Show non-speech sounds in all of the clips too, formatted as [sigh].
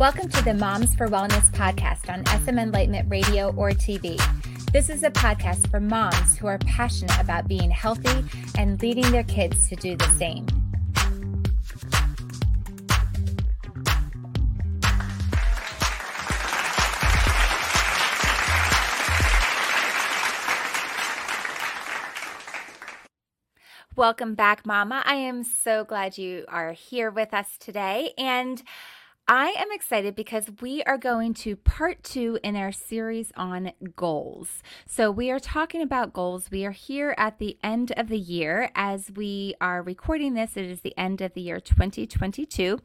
Welcome to the Moms for Wellness podcast on SM Enlightenment Radio or TV. This is a podcast for moms who are passionate about being healthy and leading their kids to do the same. Welcome back, Mama. I am so glad you are here with us today. And I am excited because we are going to part two in our series on goals. So, we are talking about goals. We are here at the end of the year. As we are recording this, it is the end of the year 2022.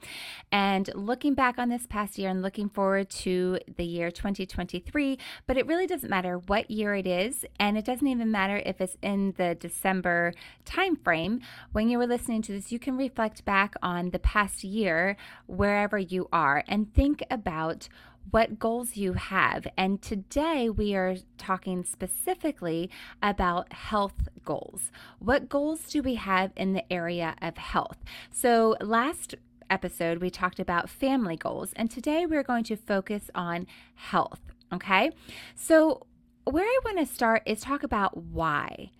And looking back on this past year and looking forward to the year 2023, but it really doesn't matter what year it is. And it doesn't even matter if it's in the December timeframe. When you were listening to this, you can reflect back on the past year wherever you are and think about what goals you have. And today we are talking specifically about health goals. What goals do we have in the area of health? So, last episode we talked about family goals, and today we're going to focus on health. Okay. So, where I want to start is talk about why.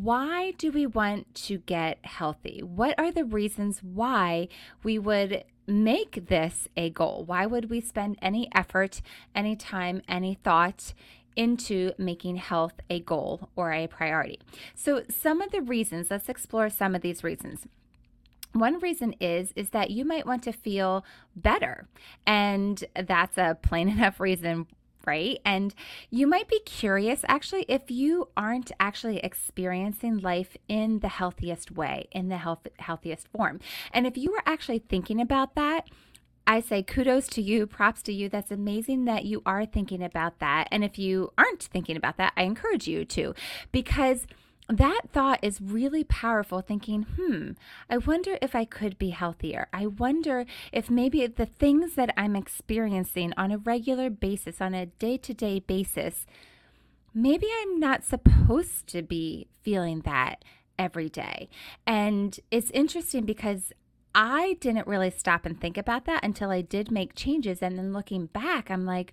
Why do we want to get healthy? What are the reasons why we would make this a goal? Why would we spend any effort, any time, any thought into making health a goal or a priority? So, some of the reasons, let's explore some of these reasons. One reason is is that you might want to feel better. And that's a plain [laughs] enough reason right? And you might be curious actually if you aren't actually experiencing life in the healthiest way, in the health, healthiest form. And if you were actually thinking about that, I say kudos to you, props to you. That's amazing that you are thinking about that. And if you aren't thinking about that, I encourage you to because that thought is really powerful thinking, hmm, I wonder if I could be healthier. I wonder if maybe the things that I'm experiencing on a regular basis, on a day to day basis, maybe I'm not supposed to be feeling that every day. And it's interesting because I didn't really stop and think about that until I did make changes. And then looking back, I'm like,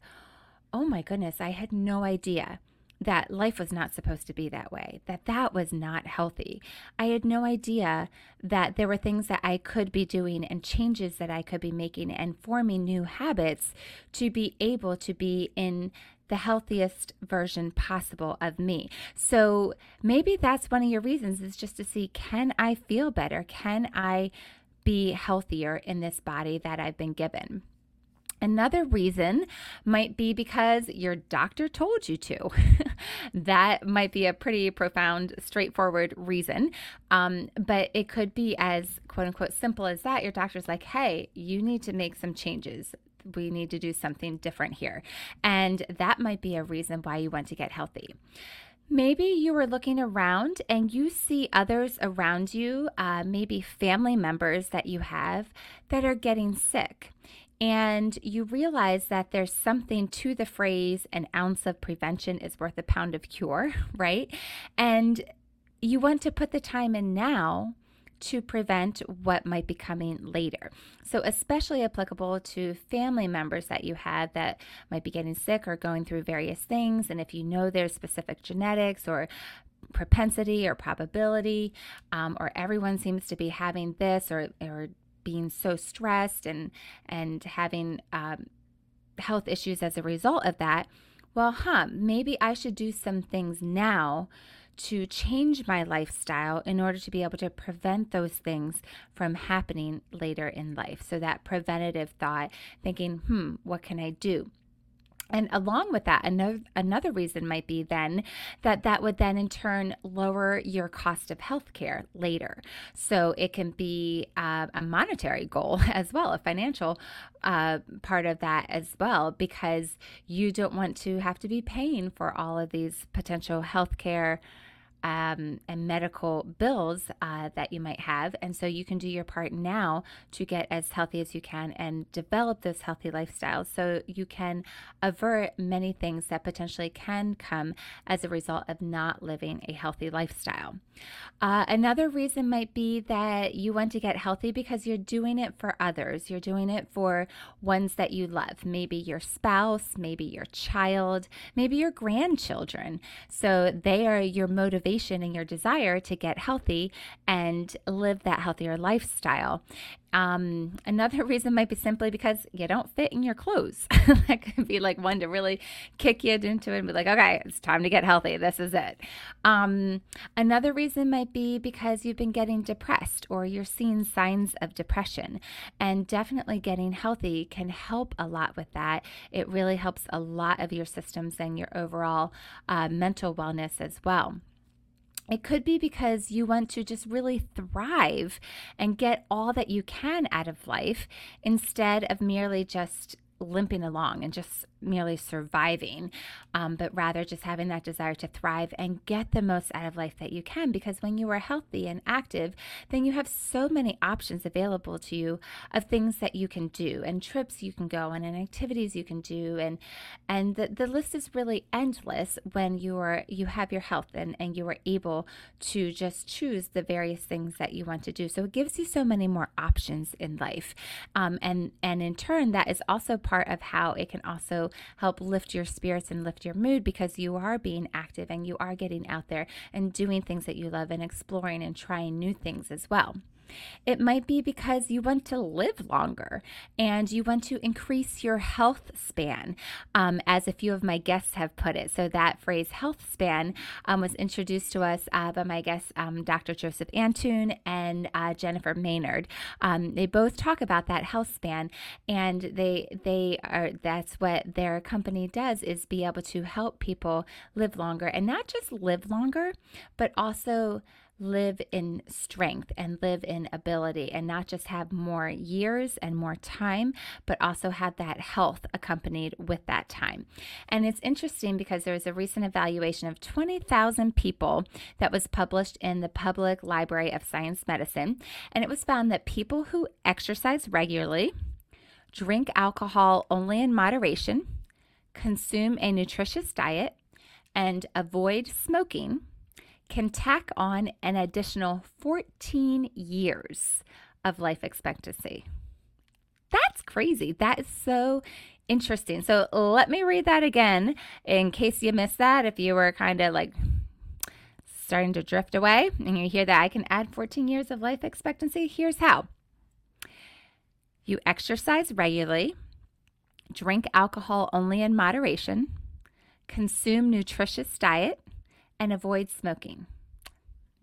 oh my goodness, I had no idea that life was not supposed to be that way, that that was not healthy. I had no idea that there were things that I could be doing and changes that I could be making and forming new habits to be able to be in the healthiest version possible of me. So maybe that's one of your reasons is just to see can I feel better? Can I be healthier in this body that I've been given? Another reason might be because your doctor told you to. [laughs] that might be a pretty profound, straightforward reason. Um, but it could be as quote unquote simple as that. Your doctor's like, hey, you need to make some changes. We need to do something different here. And that might be a reason why you want to get healthy. Maybe you are looking around and you see others around you, uh, maybe family members that you have that are getting sick and you realize that there's something to the phrase an ounce of prevention is worth a pound of cure, [laughs] right? And you want to put the time in now to prevent what might be coming later. So, especially applicable to family members that you have that might be getting sick or going through various things. And if you know there's specific genetics or propensity or probability, um, or everyone seems to be having this or, or being so stressed and and having um, health issues as a result of that well huh maybe i should do some things now to change my lifestyle in order to be able to prevent those things from happening later in life. So that preventative thought thinking hmm what can i do and along with that, another, another reason might be then that that would then in turn lower your cost of healthcare later. So it can be uh, a monetary goal [laughs] as well, a financial uh, part of that as well, because you don't want to have to be paying for all of these potential healthcare um, and medical bills uh, that you might have. And so you can do your part now to get as healthy as you can and develop those healthy lifestyles so you can avert many things that potentially can come as a result of not living a healthy lifestyle. Uh, another reason might be that you want to get healthy because you're doing it for others. You're doing it for ones that you love, maybe your spouse, maybe your child, maybe your grandchildren. So they are your motivation and your desire to get healthy and live that healthier lifestyle. Um, another [laughs] reason might be simply because you don't fit in your clothes. [laughs] that could be like one to really kick you into it and be like, okay, it's time to get healthy. This is it. Um, another reason might be because you've been getting depressed or you're seeing signs of depression. And definitely getting healthy can help a lot with that. It really helps a lot of your systems and your overall uh, mental wellness as well. It could be because you want to just really thrive and get all that you can out of life instead of merely just limping along and just merely surviving, um, but rather just having that desire to thrive and get the most out of life that you can. Because when you are healthy and active, then you have so many options available to you of things that you can do and trips you can go on and activities you can do. And and the, the list is really endless when you are you have your health and, and you are able to just choose the various things that you want to do. So it gives you so many more options in life. Um, and and in turn, that is also part of how it can also help lift your spirits and lift your mood because you are being active and you are getting out there and doing things that you love and exploring and trying new things as well. It might be because you want to live longer and you want to increase your health span, um, as a few of my guests have put it. So, that phrase health span um, was introduced to us uh, by my guests, um, Dr. Joseph Antoun and uh, Jennifer Maynard. Um, they both talk about that health span, and they they are that's what their company does is be able to help people live longer and not just live longer, but also live in strength and live in ability and not just have more years and more time, but also have that health accompanied with that time. And it's interesting because there was a recent evaluation of 20,000 people that was published in the Public Library of Science Medicine. And it was found that people who exercise regularly, drink alcohol only in moderation, consume a nutritious diet, and avoid smoking can tack on an additional 14 years of life expectancy. That's crazy. That is so interesting. So let me read that again in case you missed that. If you were kind of like starting to drift away and you hear that I can add 14 years of life expectancy, here's how you exercise regularly, drink alcohol only in moderation, consume nutritious diet, and avoid smoking.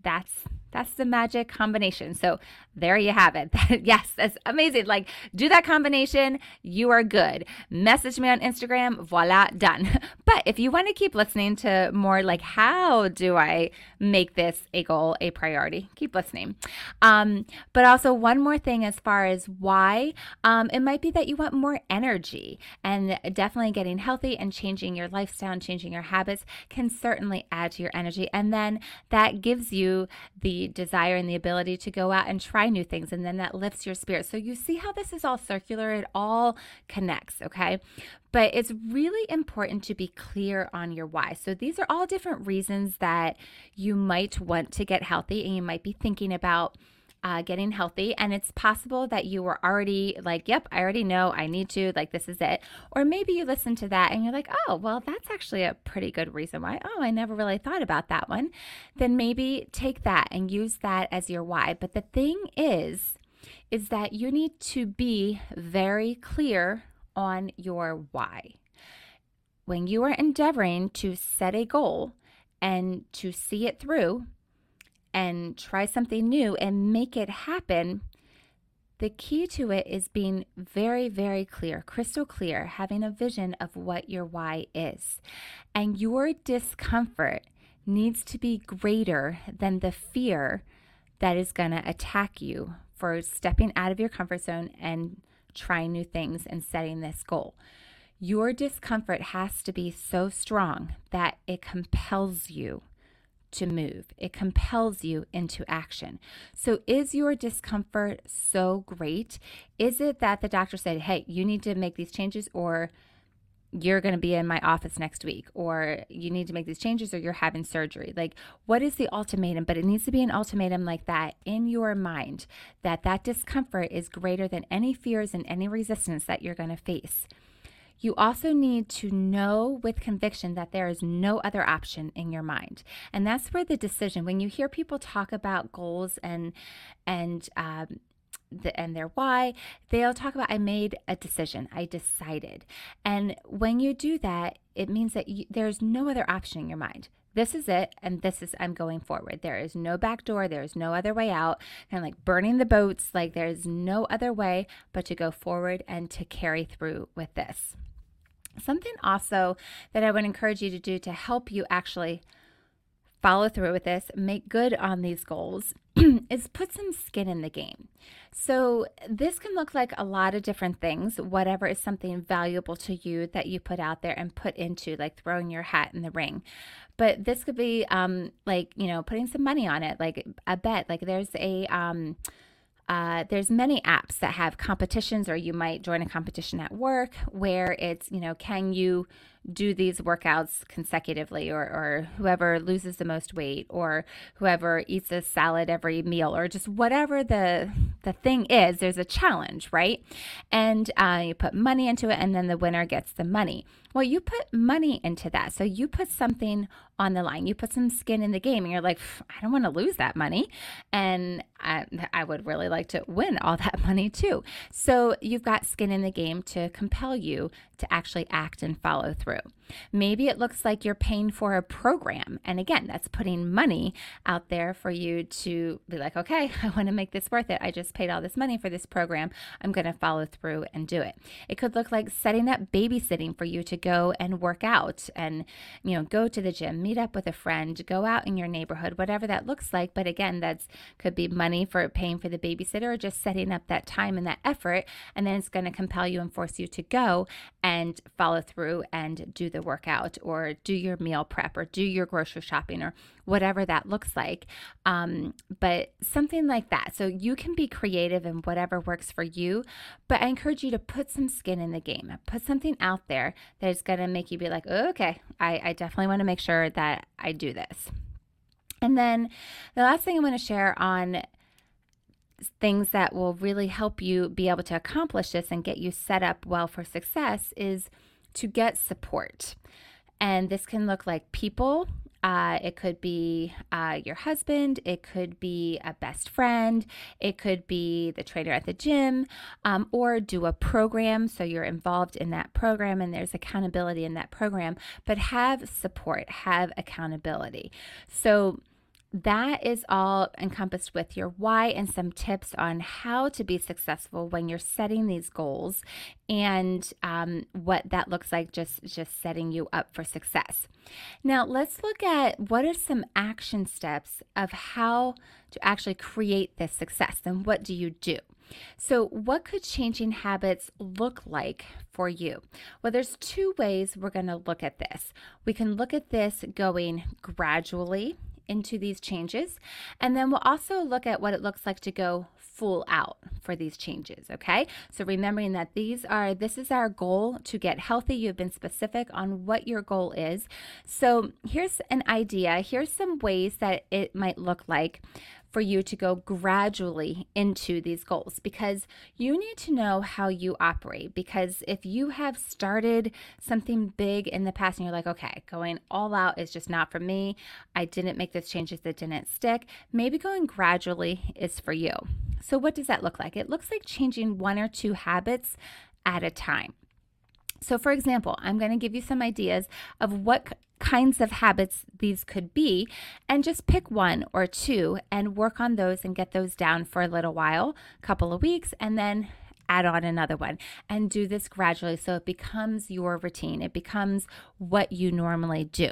That's that's the magic combination. So there you have it. [laughs] yes, that's amazing. Like, do that combination, you are good. Message me on Instagram, voila, done. [laughs] But if you want to keep listening to more like, how do I make this a goal, a priority, keep listening. Um, but also, one more thing as far as why, um, it might be that you want more energy and definitely getting healthy and changing your lifestyle and changing your habits can certainly add to your energy. And then that gives you the desire and the ability to go out and try new things. And then that lifts your spirit. So you see how this is all circular, it all connects, okay? But it's really important to be clear on your why. So these are all different reasons that you might want to get healthy and you might be thinking about uh, getting healthy. And it's possible that you were already like, yep, I already know I need to, like, this is it. Or maybe you listen to that and you're like, oh, well, that's actually a pretty good reason why. Oh, I never really thought about that one. Then maybe take that and use that as your why. But the thing is, is that you need to be very clear on your why. When you are endeavoring to set a goal and to see it through, and try something new and make it happen, the key to it is being very, very clear, crystal clear, having a vision of what your why is. And your discomfort needs to be greater than the fear that is going to attack you for stepping out of your comfort zone and trying new things and setting this goal. Your discomfort has to be so strong that it compels you to move, it compels you into action. So, is your discomfort so great? Is it that the doctor said, hey, you need to make these changes, or you're going to be in my office next week, or you need to make these changes, or you're having surgery. Like, what is the ultimatum? But it needs to be an ultimatum like that in your mind that that discomfort is greater than any fears and any resistance that you're going to face. You also need to know with conviction that there is no other option in your mind, and that's where the decision. When you hear people talk about goals and and um, the, and their why, they'll talk about I made a decision, I decided. And when you do that, it means that you, there's no other option in your mind. This is it, and this is I'm going forward. There is no back door, there is no other way out. Of like burning the boats, like there's no other way but to go forward and to carry through with this. Something also that I would encourage you to do to help you actually follow through with this, make good on these goals, [clears throat] is put some skin in the game. So, this can look like a lot of different things, whatever is something valuable to you that you put out there and put into, like throwing your hat in the ring. But this could be um, like, you know, putting some money on it, like a bet. Like, there's a, um, uh, there's many apps that have competitions, or you might join a competition at work where it's, you know, can you do these workouts consecutively or, or whoever loses the most weight or whoever eats a salad every meal or just whatever the the thing is there's a challenge right? And uh, you put money into it and then the winner gets the money. Well you put money into that. So you put something on the line you put some skin in the game and you're like i don't want to lose that money and I, I would really like to win all [laughs] that money too so you've got skin in the game to compel you to actually act and follow through. Maybe it looks like you're paying for a program. And again, that's putting money out there for you to be like, okay, [laughs] I want to make this worth it. I just paid all this money for this program. I'm going to follow through and do it. It could look like setting up babysitting for you to go and work out and, you know, go to the gym, meet up with a friend, go out in your neighborhood, whatever that looks like. But again, that's could be money for paying for the babysitter or just setting up that time and that effort. And then it's going to compel you and force you to go and follow through and do the workout or do your meal prep or do your grocery shopping or whatever that looks like. Um, but something like that. So you can be creative in whatever works for you. But I encourage you to put some skin in the game, put something out there that is going to make you be like, oh, okay, I, I definitely want to make sure that I do this. And then the last thing I want to share on things that will really help you be able to accomplish this and get you set up well for success is to get support. And this can look like people. Uh, it could be uh, your husband. It could be a best friend. It could be the trainer at the gym, um, or do a program. So you're involved in that program and there's accountability in that program, but have support, have accountability. So that is all encompassed with your why and some tips on how to be successful when you're setting these goals and um, what that looks like just just setting you up for success now let's look at what are some action steps of how to actually create this success and what do you do so, what could changing habits look like for you? Well, there's two ways we're going to look at this. We can look at this going gradually into these changes. And then we'll also look at what it looks like to go full out for these changes. Okay. So remembering that these are, this is our goal to get healthy. You've been specific on what your goal is. So here's an idea. Here's some ways that it might look like for you to go gradually into these goals because you need to know how you operate. Because if you have started something big in the past and you're like, okay, going all out is just not for me, I didn't make those changes that didn't stick, maybe going gradually is for you. So, what does that look like? It looks like changing one or two habits at a time. So, for example, I'm going to give you some ideas of what kinds of habits these could be and just pick one or two and work on those and get those down for a little while, a couple of weeks, and then add on another one and do this gradually so it becomes your routine. It becomes what you normally do.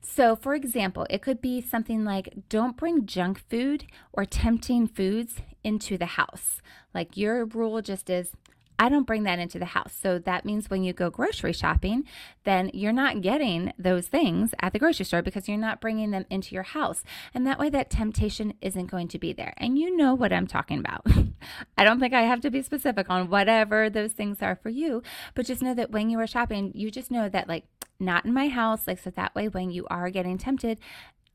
So, for example, it could be something like don't bring junk food or tempting foods into the house. Like your rule just is I don't bring that into the house. So that means when you go grocery shopping, then you're not getting those things at the grocery store because you're not bringing them into your house. And that way, that temptation isn't going to be there. And you know what I'm talking about. [laughs] I don't think I have to be specific on whatever those things are for you, but just know that when you are shopping, you just know that, like, not in my house. Like, so that way, when you are getting tempted,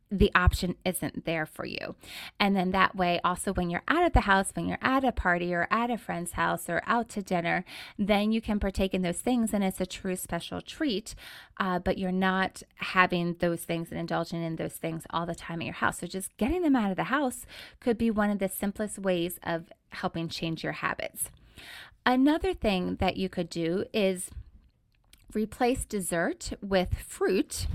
the option isn't there for you. And then that way, also, when you're out of the house, when you're at a party or at a friend's house or out to dinner, then you can partake in those things and it's a true special treat. Uh, but you're not having those things and indulging in those things all the time at your house. So just getting them out of the house could be one of the simplest ways of helping change your habits. Another thing that you could do is replace dessert with fruit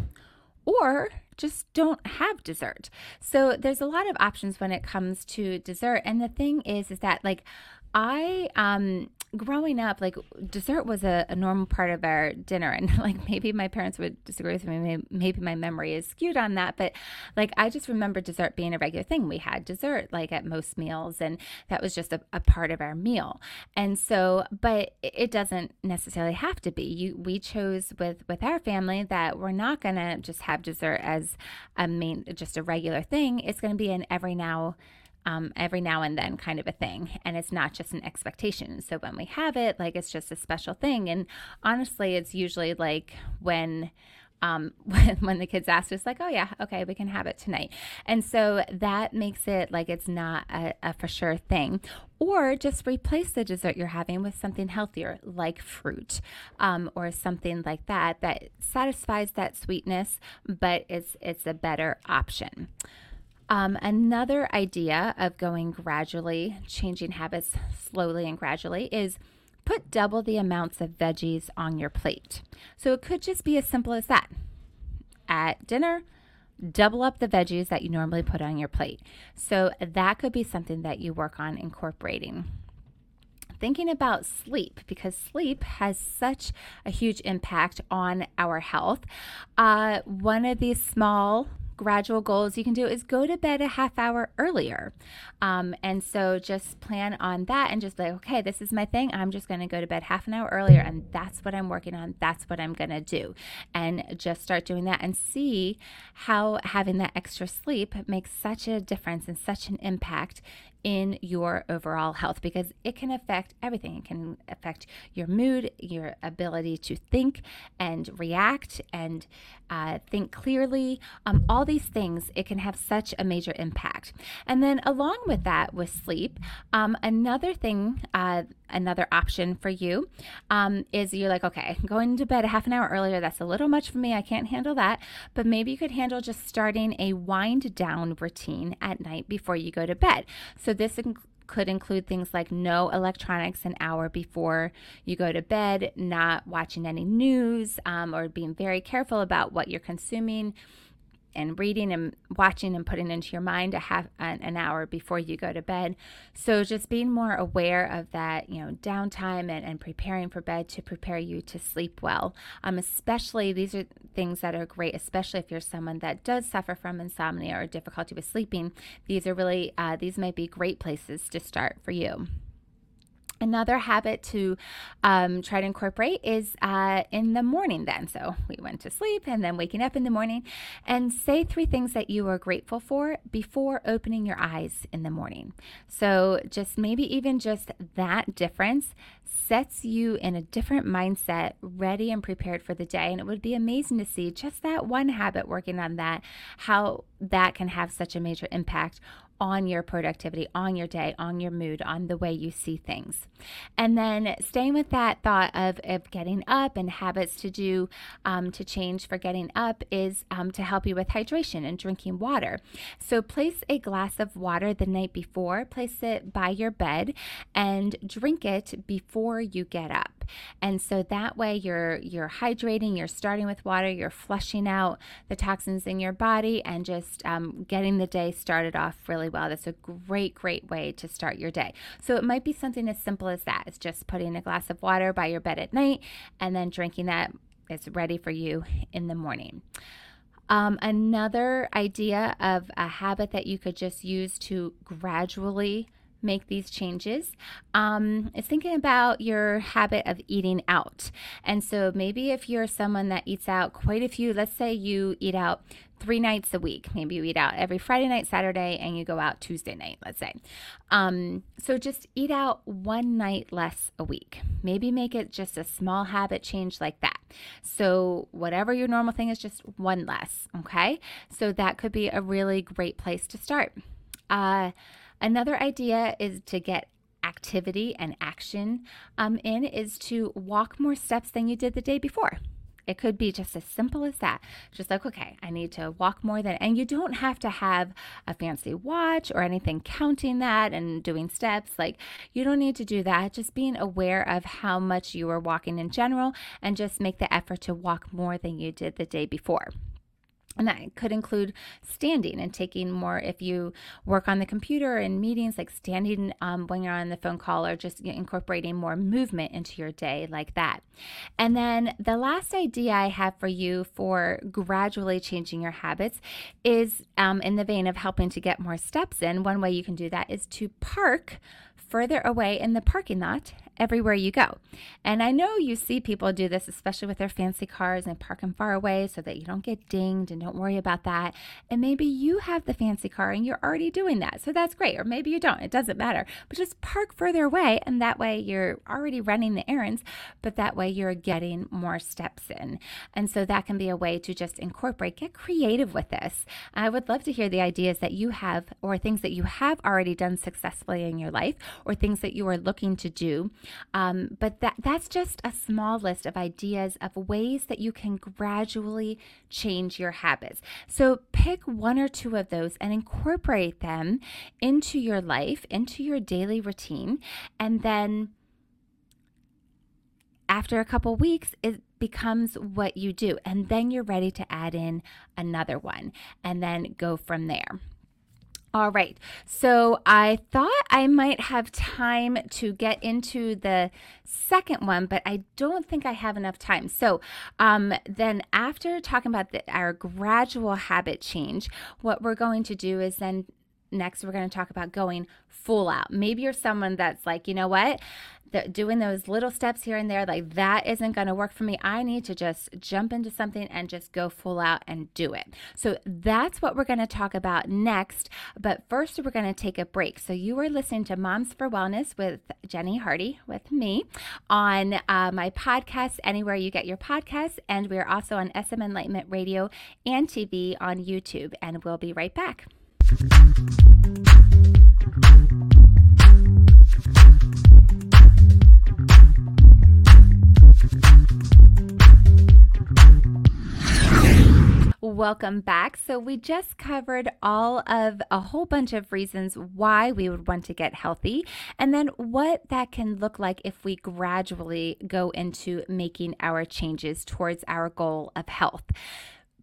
or just don't have dessert. So there's a lot of options when it comes to dessert. And the thing is, is that like I um growing up, like dessert was a, a, normal part of our dinner. And [laughs] like maybe my parents would disagree with me. Maybe, maybe, my memory is skewed on that. But like I just remember dessert being a regular thing. We had dessert like at most meals, and that was just a, a part of our meal. And so, but it doesn't necessarily have to be. You we chose with with our family that we're not gonna just have dessert as a main just a regular thing. It's gonna be an every now um, every now and then kind of a thing. And it's not just an expectation. So when we have it, like it's just a special thing. And honestly, it's usually like when. Um, when, [laughs] when the kids ask us like oh yeah okay we can have it tonight and so that makes it like it's not a, a for sure thing or just replace the dessert you're having with something healthier like fruit um, or something like that that satisfies that sweetness but it's it's a better option um, another idea of going gradually, changing habits slowly and gradually, is put double the amounts of veggies on your plate. So it could just be as simple as that. At dinner, double up the veggies that you normally put on your plate. So that could be something that you work on incorporating. Thinking about sleep, because sleep has such a huge impact on our health. Uh, one of these small gradual goals you can do is go to bed a half hour earlier. Um, and so just plan on that and just like, okay, this is my thing. I'm just going to go to bed half an hour earlier and that's what I'm working on. That's what I'm going to do. And just start doing that and see how having that extra sleep makes such a difference and such an impact in your overall health because it can affect everything. It can affect your mood, your ability to think and react and uh, think clearly. Um, all these things, it can have such a major impact. And then, along with that, with sleep, um, another thing, uh, another option for you um, is you're like, okay, going to bed a half an hour earlier, that's a little much for me. I can't handle that. But maybe you could handle just starting a wind down routine at night before you go to bed. So this could include things like no electronics an hour before you go to bed, not watching any news, um, or being very careful about what you're consuming and reading and watching and putting into your mind a half an, hour before you go to bed. So just being more aware of that, you know, downtime and, and preparing for bed to prepare you to sleep well. Um, especially these are things that are great, especially if you're someone that does suffer from insomnia or difficulty with sleeping. These are really uh, these might be great places to start for you. Another habit to um, try to incorporate is uh, in the morning, then. So we went to sleep and then waking up in the morning and say three things that you are grateful for before opening your eyes in the morning. So just maybe even just that difference sets you in a different mindset, ready and prepared for the day. And it would be amazing to see just that one habit working on that, how that can have such a major impact on your productivity, on your day, on your mood, on the way you see things. And then staying with that thought of, of getting up and habits to do um, to change for getting up is um, to help you with hydration and drinking water. So place a glass of water the night before, place it by your bed, and drink it before you get up. And so that way you're you're hydrating, you're starting with water, you're flushing out the toxins in your body, and just um, getting the day started off really well. That's a great, great way to start your day. So it might be something as simple as that. It's just putting a glass of water by your bed at night and then drinking that. It's ready for you in the morning. Um, another idea of a habit that you could just use to gradually make these changes um, is thinking about your habit of eating out. And so maybe if you're someone that eats out quite a few, let's say you eat out three nights a week. Maybe you eat out every Friday night, Saturday, and you go out Tuesday night, let's say. Um, so just eat out one night less a week. Maybe make it just a small habit change like that. So, whatever your normal thing is, just one less. Okay. So, that could be a really great place to start. Uh, another idea is to get activity and action um, in is to walk more steps than you did the day before. It could be just as simple as that. Just like, okay, I need to walk more than, and you don't have to have a fancy watch or anything counting that and doing steps. Like, you don't need to do that. Just being aware of how much you are walking in general and just make the effort to walk more than you did the day before. And that could include standing and taking more if you work on the computer in meetings, like standing um, when you're on the phone call, or just incorporating more movement into your day, like that. And then the last idea I have for you for gradually changing your habits is um, in the vein of helping to get more steps in. One way you can do that is to park further away in the parking lot everywhere you go. And I know you see people do this, especially with their fancy cars and park them far away so that you don't get dinged and don't worry about that. And maybe you have the fancy car and you're already doing that. So that's great. Or maybe you don't. It doesn't matter. But just park further away and that way you're already running the errands, but that way you're getting more steps in. And so that can be a way to just incorporate, get creative with this. I would love to hear the ideas that you have or things that you have already done successfully in your life or things that you are looking to do. Um, but that that's just a small list of ideas of ways that you can gradually change your habits. So pick one or two of those and incorporate them into your life, into your daily routine, and then after a couple weeks, it becomes what you do. And then you're ready to add in another one and then go from there. All right. So I thought I might have time to get into the second one, but I don't think I have enough time. So um, then, after talking about the, our gradual habit change, what we're going to do is then next we're going to talk about going full out. Maybe you're someone that's like, you know what? doing those little steps here and there, like that isn't going to work for me. I need to just jump into something and just go full out and do it. So that's what we're going to talk about next. But first, we're going to take a break. So you are listening to Moms for Wellness with Jennie Hardy with me on uh, my podcast, anywhere you get your podcasts. And we're also on SM Enlightenment Radio and TV on YouTube. And we'll be right back. Welcome back. So, we just covered all of a whole bunch of reasons why we would want to get healthy, and then what that can look like if we gradually go into making our changes towards our goal of health.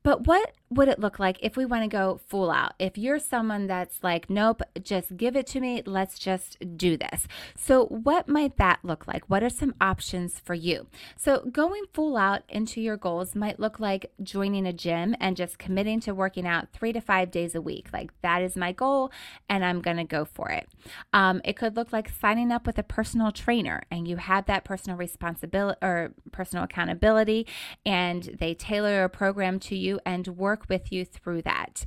But what would it look like if we want to go full out? If you're someone that's like, nope, just give it to me, let's just do this. So, what might that look like? What are some options for you? So, going full out into your goals might look like joining a gym and just committing to working out three to five days a week. Like, that is my goal, and I'm going to go for it. Um, it could look like signing up with a personal trainer and you have that personal responsibility or personal accountability, and they tailor a program to you and work work with you through that.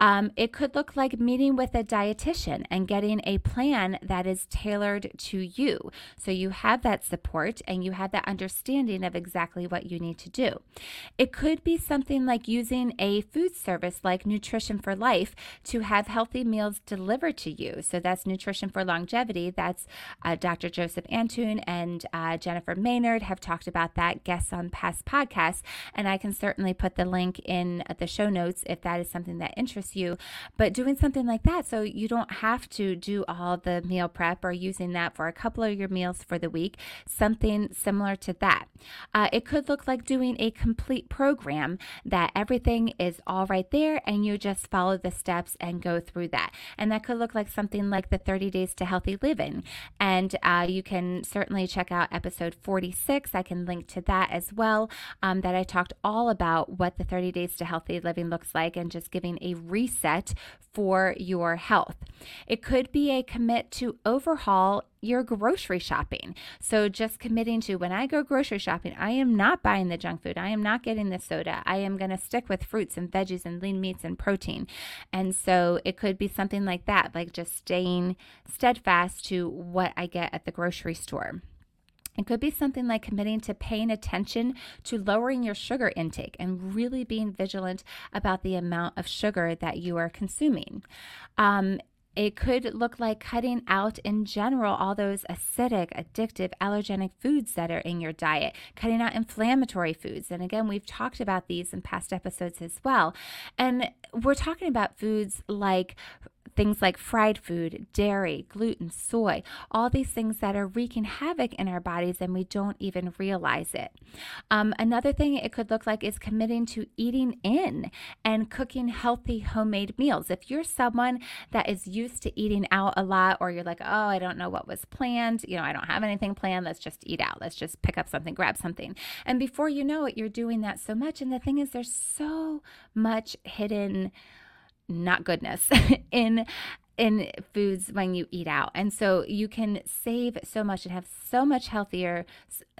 Um, it could look like meeting with a dietitian and getting a plan that is tailored to you. So you have that support and you have that understanding of exactly what you need to do. It could be something like using a food service like Nutrition for Life to have healthy meals delivered to you. So that's Nutrition for Longevity. That's uh, Dr. Joseph Antoun and uh, Jennifer Maynard have talked about that, guests on past podcasts. And I can certainly put the link in the show notes if that is something that interests you. But doing something like that so you don't have to do all the meal prep or using that for a couple of your meals for the week, something similar to that. Uh, it could look like doing a complete program that everything is all right there and you just follow the steps and go through that. And that could look like something like the 30 Days to Healthy Living. And uh, you can certainly check out episode 46. I can link to that as well, um, that I talked all about what the 30 Days to Healthy living looks like and just giving a reset for your health. It could be a commit to overhaul your grocery shopping. So, just committing to when I go grocery shopping, I am not buying the junk food. I am not getting the soda. I am going to stick with fruits and veggies and lean meats and protein. And so, it could be something like that, like just staying steadfast to what I get at the grocery store. It could be something like committing to paying attention to lowering your sugar intake and really being vigilant about the amount of sugar that you are consuming. Um, it could look like cutting out in general all those acidic, addictive, allergenic foods that are in your diet, cutting out inflammatory foods. And again, we've talked about these in past episodes as well. And we're talking about foods like things like fried food, dairy, gluten, soy, all these things that are wreaking havoc in our bodies and we don't even realize it. Um, another thing it could look like is committing to eating in and cooking healthy homemade meals. If you're someone that is used to eating out a lot, or you're like, oh, I don't know what was planned, you know, I don't have anything planned, let's just eat out, let's just pick up something, grab something. And before you know it, you're doing that so much. And the thing is, there's so much hidden not goodness [laughs] in in foods when you eat out. And so you can save so much and have so much healthier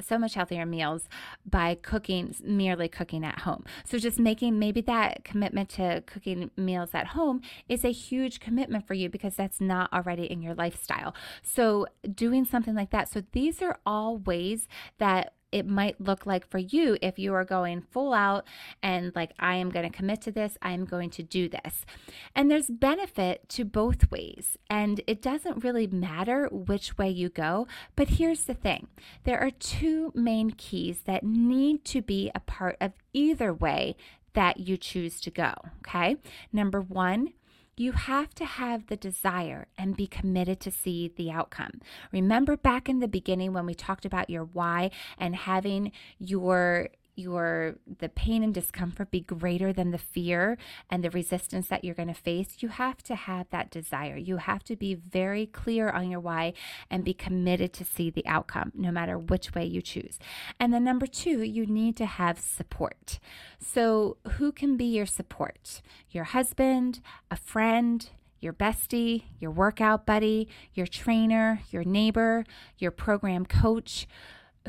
so much healthier meals by cooking merely cooking at home. So just making maybe that commitment to cooking meals at home is a huge commitment for you because that's not already in your lifestyle. So doing something like that. So these are all ways that it might look like for you if you are going full out and like, I am going to commit to this, I'm going to do this. And there's benefit to both ways. And it doesn't really matter which way you go. But here's the thing there are two main keys that need to be a part of either way that you choose to go. Okay. Number one, you have to have the desire and be committed to see the outcome. Remember back in the beginning when we talked about your why and having your your the pain and discomfort be greater than the fear and the resistance that you're going to face you have to have that desire. You have to be very clear on your why and be committed to see the outcome no matter which way you choose. And then number 2 you need to have support. So who can be your support? Your husband a friend your bestie, your workout buddy, your trainer, your neighbor, your program coach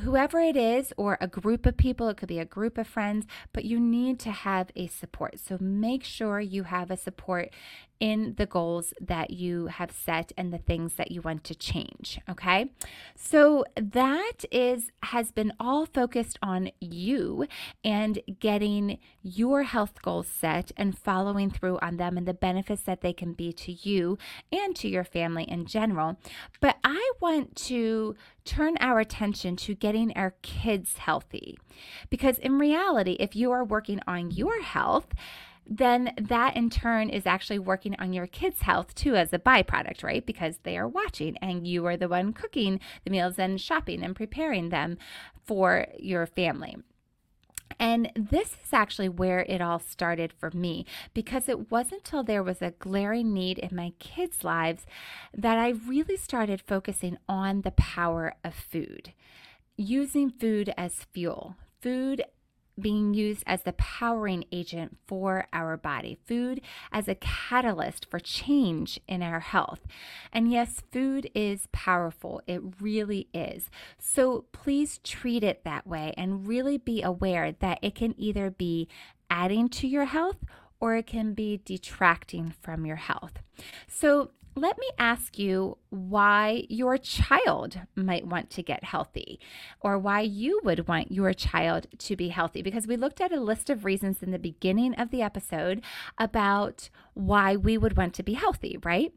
whoever it is, or a group of people, it could be a group of friends, but you need to have a support. So make sure you have a support in the goals that you have set and the things that you want to change. Okay. So that is, has been all focused on you and getting your health goals set and following through on them and the benefits that they can be to you and to your family in general. But I want to turn our attention to getting our kids healthy because in reality, if you are working on your health, then that in turn is actually working on your kids' health too as a byproduct, right? Because they are watching and you are the one cooking the meals and shopping and preparing them for your family. And this is actually where it all started for me because it wasn't until there was a glaring need in my kids' lives that I really started focusing on the power of food, using food as fuel. Food being used as the powering agent for our body, food as a catalyst for change in our health. And yes, food is powerful, it really is. So please treat it that way and really be aware that it can either be adding to your health or it can be detracting from your health. So let me ask you why your child might want to get healthy or why you would want your child to be healthy. Because we looked at a list of reasons in the beginning of the episode about why we would want to be healthy, right?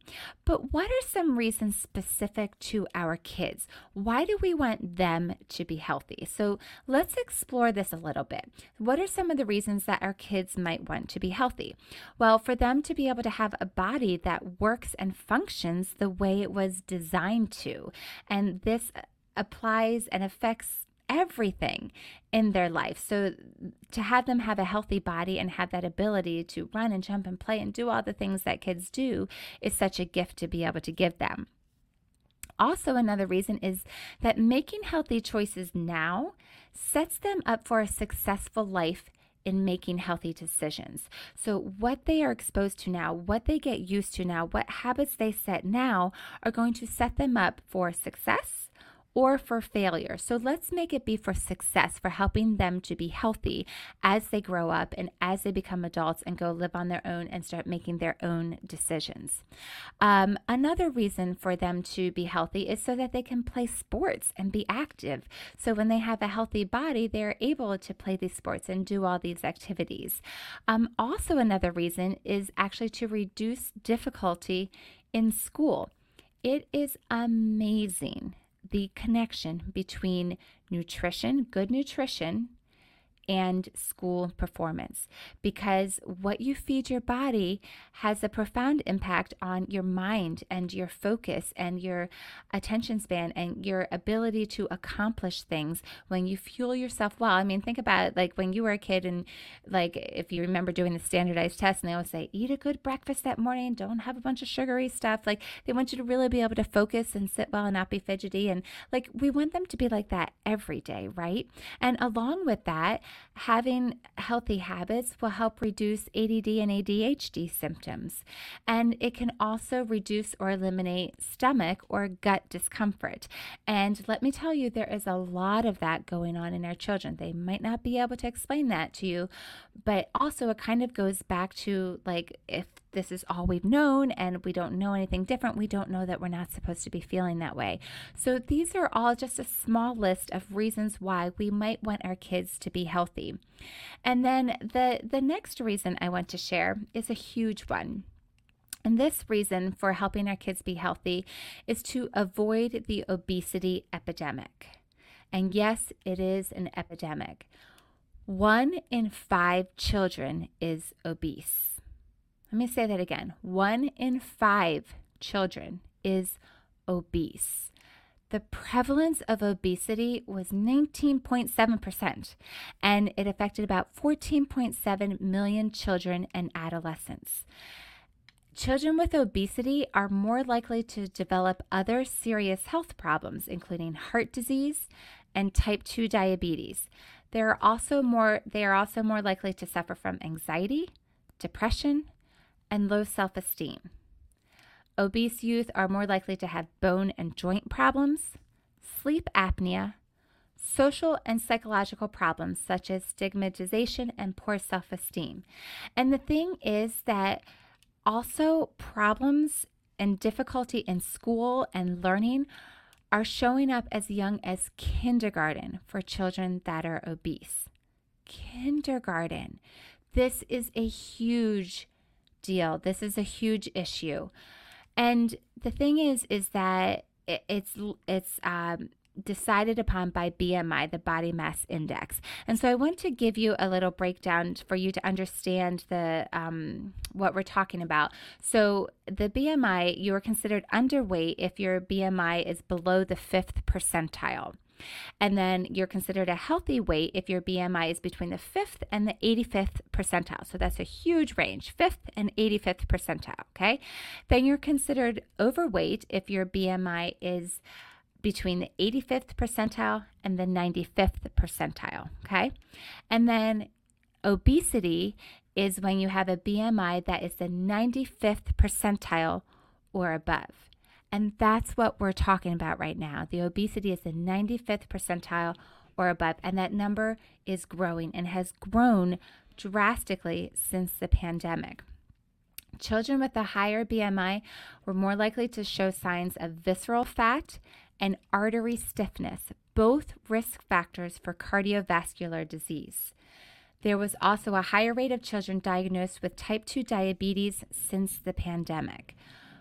But what are some reasons specific to our kids? Why do we want them to be healthy? So let's explore this a little bit. What are some of the reasons that our kids might want to be healthy? Well, for them to be able to have a body that works and functions the way it was designed to. And this applies and affects everything in their life. So to have them have a healthy body and have that ability to run and jump and play and do all the things that kids do is such a gift to be able to give them. Also, another reason is that making healthy choices now sets them up for a successful life in making healthy decisions. So, what they are exposed to now, what they get used to now, what habits they set now are going to set them up for success or for failure. So let's make it be for success, for helping them to be healthy as they grow up and as they become adults and go live on their own and start making their own decisions. Um, another reason for them to be healthy is so that they can play sports and be active. So when they have a healthy body, they're able to play these sports and do all these activities. Um, also, another reason is actually to reduce difficulty in school. It is amazing the connection between nutrition, good nutrition, and school performance because what you feed your body has a profound impact on your mind and your focus and your attention span and your ability to accomplish things when you fuel yourself well. I mean, think about it, like when you were a kid and like if you remember doing the standardized test and they always say eat a good breakfast that morning, don't have a bunch of sugary stuff. Like they want you to really be able to focus and sit well and not be fidgety and like we want them to be like that every day, right? And along with that, having healthy habits will help reduce ADD and ADHD symptoms. And it can also reduce or eliminate stomach or gut discomfort. And let me tell you, there is a lot of that going on in our children. They might not be able to explain that to you, but also it kind of goes back to like if this is all we've known and we don't know anything different, we don't know that we're not supposed to be feeling that way. So these are all just a small list of reasons why we might want our kids to be healthy. And then the the next reason I want to share is a huge one. And this reason for helping our kids be healthy is to avoid the obesity epidemic. And yes, it is an epidemic. One in five children is obese. Let me say that again. One in five children is obese. The prevalence of obesity was 19.7%, and it affected about 14.7 million children and adolescents. Children with obesity are more likely to develop other serious health problems, including heart disease and type 2 diabetes. They are also more, they are also more likely to suffer from anxiety, depression, and low self esteem. Obese youth are more likely to have bone and joint problems, sleep apnea, social and psychological problems such as stigmatization and poor self esteem. And the thing is that also problems and difficulty in school and learning are showing up as young as kindergarten for children that are obese. Kindergarten. This is a huge deal. This is a huge issue. And the thing is, is that it's it's um, decided upon by BMI, the body mass index. And so I want to give you a little breakdown for you to understand the um, what we're talking about. So the BMI, you are considered underweight if your BMI is below the fifth percentile. And then you're considered a healthy weight if your BMI is between the fifth and the 85th percentile. So that's a huge range, fifth and 85th percentile. Okay. Then you're considered overweight if your BMI is between the 85th percentile and the 95th percentile. Okay. And then obesity is when you have a BMI that is the 95th percentile or above. And that's what we're talking about right now. The obesity is the 95th percentile or above, and that number is growing and has grown drastically since the pandemic. Children with a higher BMI were more likely to show signs of visceral fat and artery stiffness, both risk factors for cardiovascular disease. There was also a higher rate of children diagnosed with type 2 diabetes since the pandemic.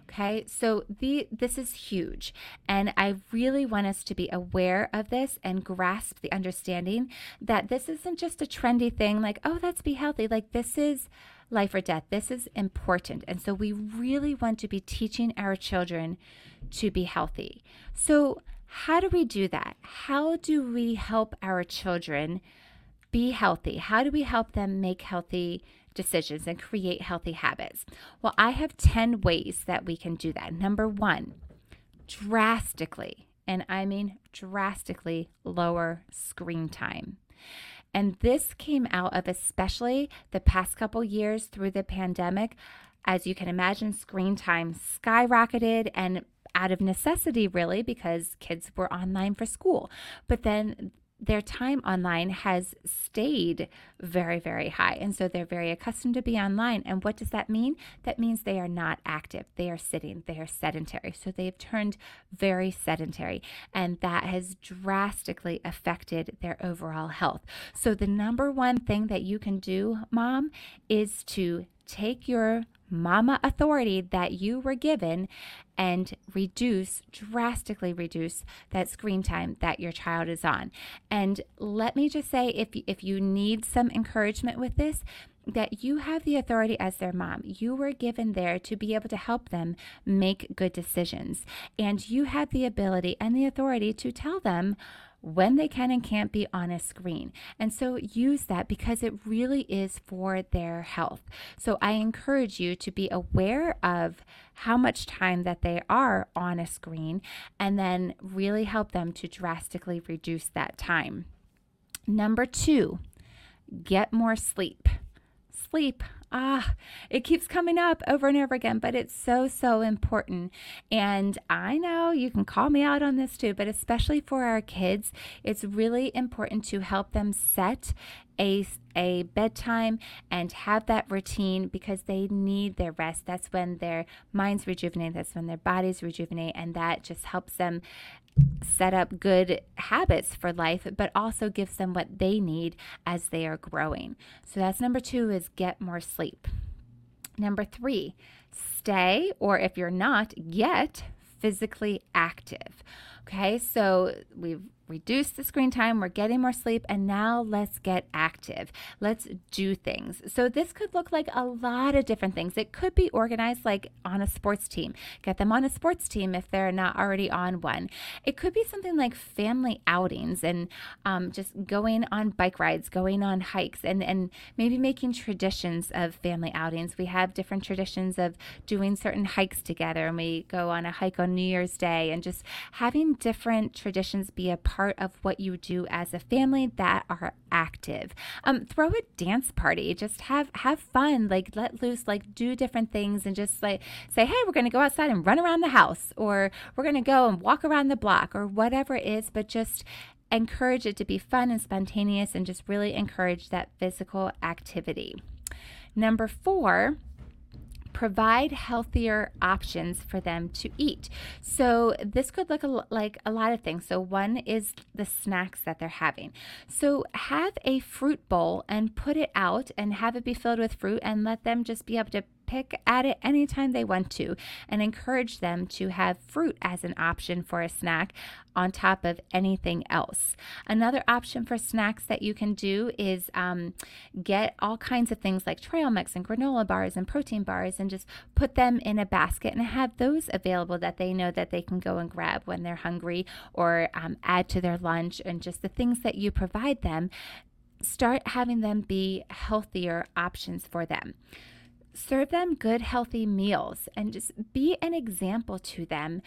Okay, so the this is huge, and I really want us to be aware of this and grasp the understanding that this isn't just a trendy thing like, oh, let's be healthy. Like, this is life or death. This is important. And so, we really want to be teaching our children to be healthy. So, how do we do that? How do we help our children be healthy? How do we help them make healthy decisions and create healthy habits? Well, I have 10 ways that we can do that. Number one, drastically, and I mean drastically lower screen time. And this came out of especially the past couple years through the pandemic. As you can imagine, screen time skyrocketed and out of necessity, really, because kids were online for school. But then their time online has stayed very, very high. And so they're very accustomed to be online. And what does that mean? That means they are not active. They are sitting, they are sedentary. So they've turned very sedentary. And that has drastically affected their overall health. So the number one thing that you can do, mom, is to take your mama authority that you were given and reduce, drastically reduce that screen time that your child is on. And let me just say if, if you need some encouragement with this, that you have the authority as their mom. You were given there to be able to help them make good decisions. And you have the ability and the authority to tell them when they can and can't be on a screen. And so use that because it really is for their health. So I encourage you to be aware of how much time that they are on a screen and then really help them to drastically reduce that time. Number two, get more sleep. Sleep ah, it keeps coming up over and over again, but it's so, so important. And I know you can call me out on this too, but especially for our kids, it's really important to help them set a, a bedtime and have that routine because they need their rest. That's when their minds rejuvenate, that's when their bodies rejuvenate, and that just helps them set up good habits for life, but also gives them what they need as they are growing. So that's number two is get more sleep. Number three, stay, or if you're not, get physically active. Okay, so we've reduced the screen time, we're getting more sleep, and now let's get active. Let's do things. So, this could look like a lot of different things. It could be organized like on a sports team, get them on a sports team if they're not already on one. It could be something like family outings and um, just going on bike rides, going on hikes, and, and maybe making traditions of family outings. We have different traditions of doing certain hikes together, and we go on a hike on New Year's Day, and just having different traditions be a part of what you do as a family that are active. Um, throw a dance party. Just have have fun. Like let loose. Like do different things and just like say, hey, we're to go outside and run around the house, or we're to go and walk around the block, or whatever it is. But just encourage it to be fun and spontaneous, and just really encourage that physical activity. Number four provide healthier options for them to eat. So, this could look like a lot of things. So, one is the snacks that they're having. So, have a fruit bowl and put it out and have it be filled with fruit and let them just be able to pick at it anytime they want to and encourage them to have fruit as an option for a snack on top of anything else. Another option for snacks that you can do is um, get all kinds of things like trail mix and granola bars and protein bars and just put them in a basket and have those available that they know that they can go and grab when they're hungry or um, add to their lunch and just the things that you provide them start having them be healthier options for them serve them good healthy meals and just be an example to them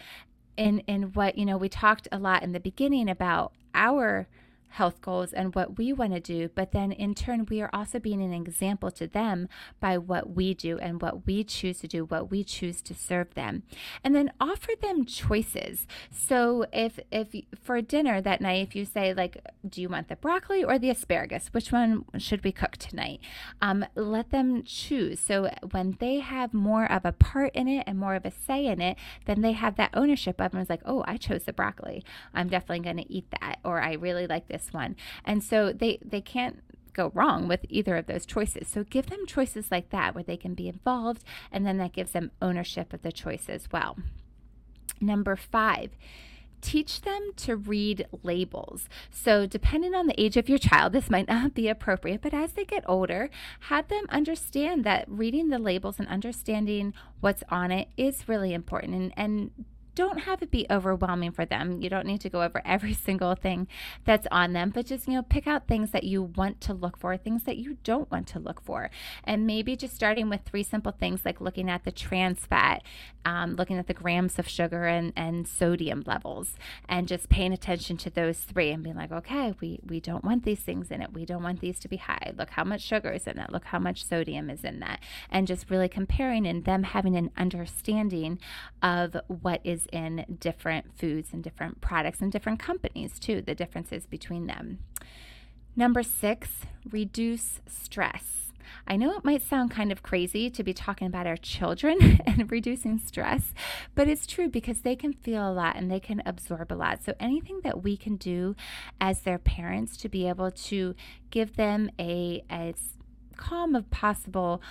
in in what you know we talked a lot in the beginning about our health goals and what we want to do, but then in turn, we are also being an example to them by what we do and what we choose to do, what we choose to serve them. And then offer them choices. So if if for dinner that night, if you say like, do you want the broccoli or the asparagus? Which one should we cook tonight? Um, let them choose. So when they have more of a part in it and more of a say in it, then they have that ownership of and it's like, oh, I chose the broccoli. I'm definitely going to eat that. Or I really like this this one. And so they they can't go wrong with either of those choices. So give them choices like that where they can be involved and then that gives them ownership of the choice as well. Number 5, teach them to read labels. So, depending on the age of your child, this might not be appropriate, but as they get older, have them understand that reading the labels and understanding what's on it is really important. And, and don't have it be overwhelming for them. You don't need to go over [laughs] every single thing that's on them, but just, you know, pick out things that you want to look for, things that you don't want to look for. And maybe just starting with three simple things like looking at the trans fat, um, looking at the grams of sugar and, and sodium levels, and just paying attention to those three and being like, okay, we, we don't want these things in it. We don't want these to be high. Look how much sugar is in it. Look how much sodium is in that. And just really comparing and them having an understanding of what is in different foods and different products and different companies, too, the differences between them. Number six, reduce stress. I know it might sound kind of crazy to be talking about our children [laughs] and reducing stress, but it's true because they can feel a lot and they can absorb a lot. So, anything that we can do as their parents to be able to give them a as calm of possible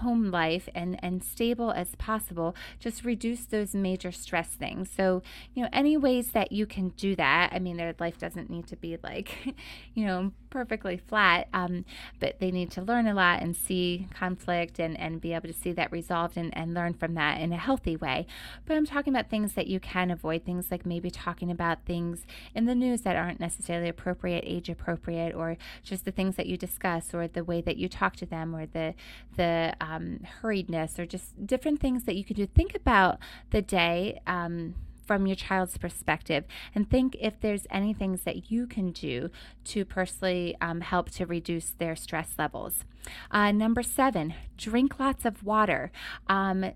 home life and and stable as possible just reduce those major stress things. So you know any ways that you can do that i mean their life doesn't need to be like [laughs] you know perfectly flat um, but they need to learn a lot and see conflict and and be able to see that resolved and, and learn from that in a healthy way but i'm talking about things that you can avoid things like maybe talking about things in the news that aren't necessarily appropriate age appropriate or just the things that you discuss or the way that you talk to them or the the um, hurriedness or just different things that you can do. Think about the day. Um, from your child's perspective and think if there's any things that you can do to personally um, help to reduce their stress levels. Uh, number seven, drink lots of water. Um,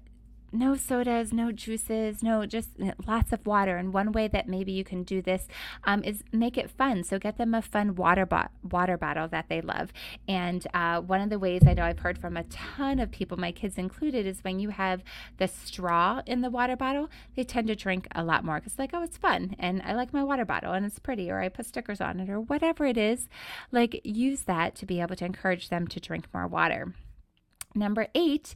no sodas, no juices, no just lots of water. And one way that maybe you can do this um, is make it fun. So get them a fun water bo- water bottle that they love. And uh, one of the ways I know I've heard from a ton of people, my kids included, is when you have the straw in the water bottle, they tend to drink a lot more because like, oh, it's fun and I like my water bottle and it's pretty, or I put stickers on it, or whatever it is. Like use that to be able to encourage them to drink more water. Number eight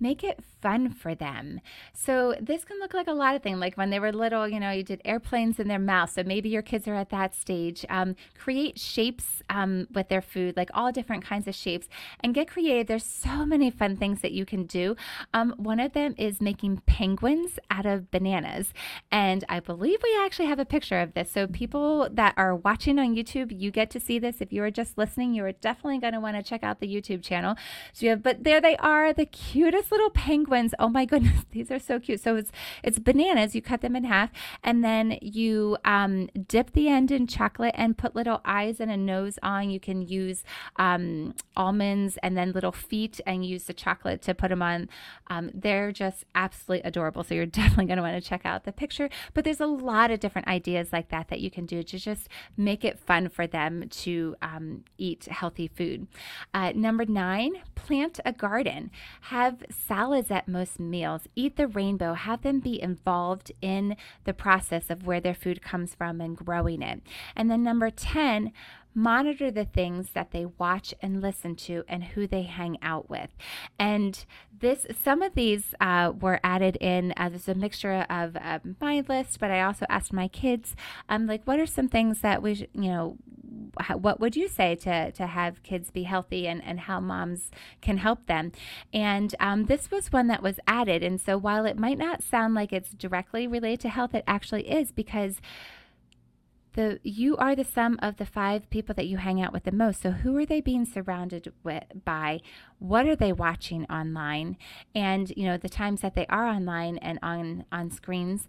make it fun for them. So this can look like a lot of things. Like when they were little, you know, you did airplanes in their mouth. So maybe your kids are at that stage. Um, create shapes um, with their food, like all different kinds of shapes, and get creative. There's so many fun things that you can do. Um, one of them is making penguins out of bananas, and I believe we actually have a picture of this. So people that are watching on YouTube, you get to see this. If you are just listening, you are definitely going to want to check out the YouTube channel. So you have, but there they are, the cutest little penguins. Oh my [laughs] goodness, these are so cute. So it's it's bananas. You cut them in half, and then you um, dip the end in chocolate and put little eyes and a nose on. You can use um, almonds and then little feet, and use the chocolate to put them on. Um, they're just absolutely adorable. So you're [laughs] definitely going to want to check out the picture. But there's a lot of different ideas like that that you can do to just make it fun for them to um, eat healthy food. Uh, number nine, plant a garden. Have salads at most meals. Eat the rainbow. Have them be involved in the process of where their food comes from and growing it. And then number 10, monitor the things that they watch and listen to and who they hang out with and this some of these uh, were added in as a mixture of uh, my list but i also asked my kids um, like what are some things that we you know what would you say to to have kids be healthy and and how moms can help them and um, this was one that was added and so while it might not sound like it's directly related to health it actually is because the you are the sum of the five people that you hang out with the most. So who are they being surrounded with by? What are they watching online? And you know, the times that they are online and on on screens,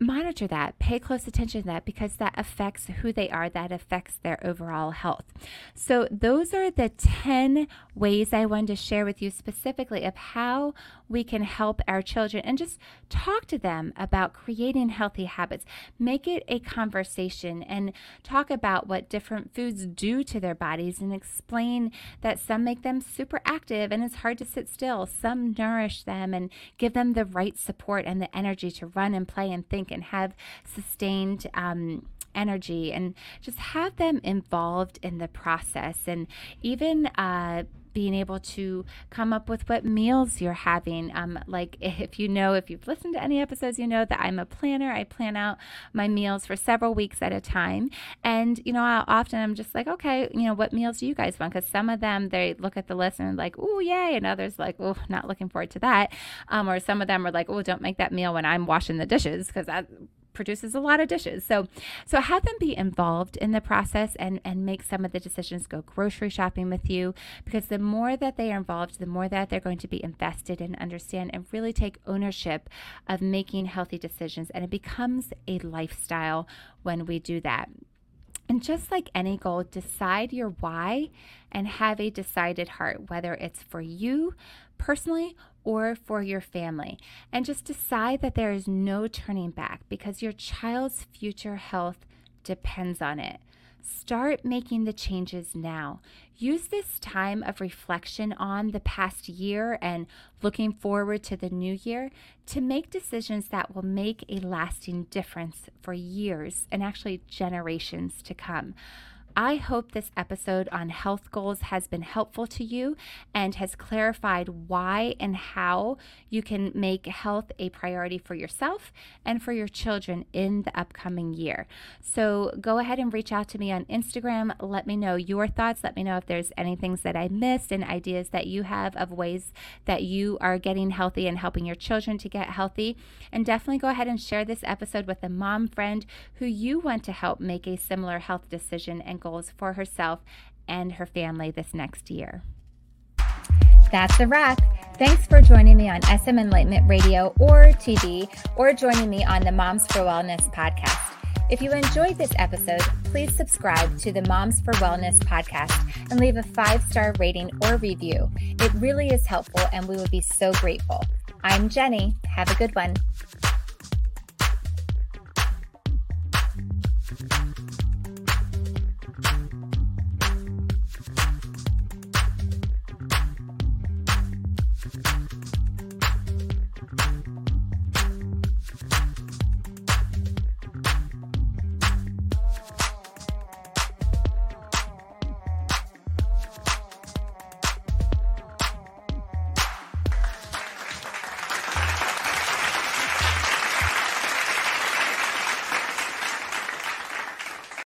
monitor that, pay close attention to that because that affects who they are, that affects their overall health. So, those are the 10 ways I wanted to share with you specifically of how we can help our children and just talk to them about creating healthy habits. Make it a conversation and talk about what different foods do to their bodies and explain that some make them super active and it's hard to sit still. Some nourish them and give them the right support and the energy to run and play and think and have sustained um, energy and just have them involved in the process. And even uh, being able to come up with what meals you're having. Um, like [laughs] if you know, if you've listened to any episodes, you know that I'm a planner. I plan out my meals for several weeks at a time. And, you know, I'll, often I'm just like, okay, you know, what meals do you guys want? Because some of them, they look at the list and like, oh, yay. And others like, oh, not looking forward to that. Um, or some of them are like, oh, don't make that meal when I'm washing the dishes because that produces a lot of dishes. So so have them be involved in the process and and make some of the decisions go grocery shopping with you because the more that they are involved, the more that they're going to be invested and understand and really take ownership of making healthy decisions and it becomes a lifestyle when we do that. And just like any goal, decide your why and have a decided heart, whether it's for you personally or for your family. And just decide that there is no turning back because your child's future health depends on it. Start making the changes now. Use this time of reflection on the past year and looking forward to the new year to make decisions that will make a lasting difference for years and actually generations to come. I hope this episode on health goals has been helpful to you and has clarified why and how you can make health a priority for yourself and for your children in the upcoming year. So go ahead and reach out to me on Instagram. Let me know your thoughts. Let me know if there's any things that I missed and ideas that you have of ways that you are getting healthy and helping your children to get healthy. And definitely go ahead and share this episode with a mom friend who you want to help make a similar health decision goals for herself and her family this next year. That's a wrap. Thanks for joining me on SM Enlightenment Radio or TV, or joining me on the Moms for Wellness podcast. If you enjoyed this episode, please subscribe to the Moms for Wellness podcast and leave a five star rating or review. It really is helpful, and we would be so grateful. I'm Jennie. Have a good one.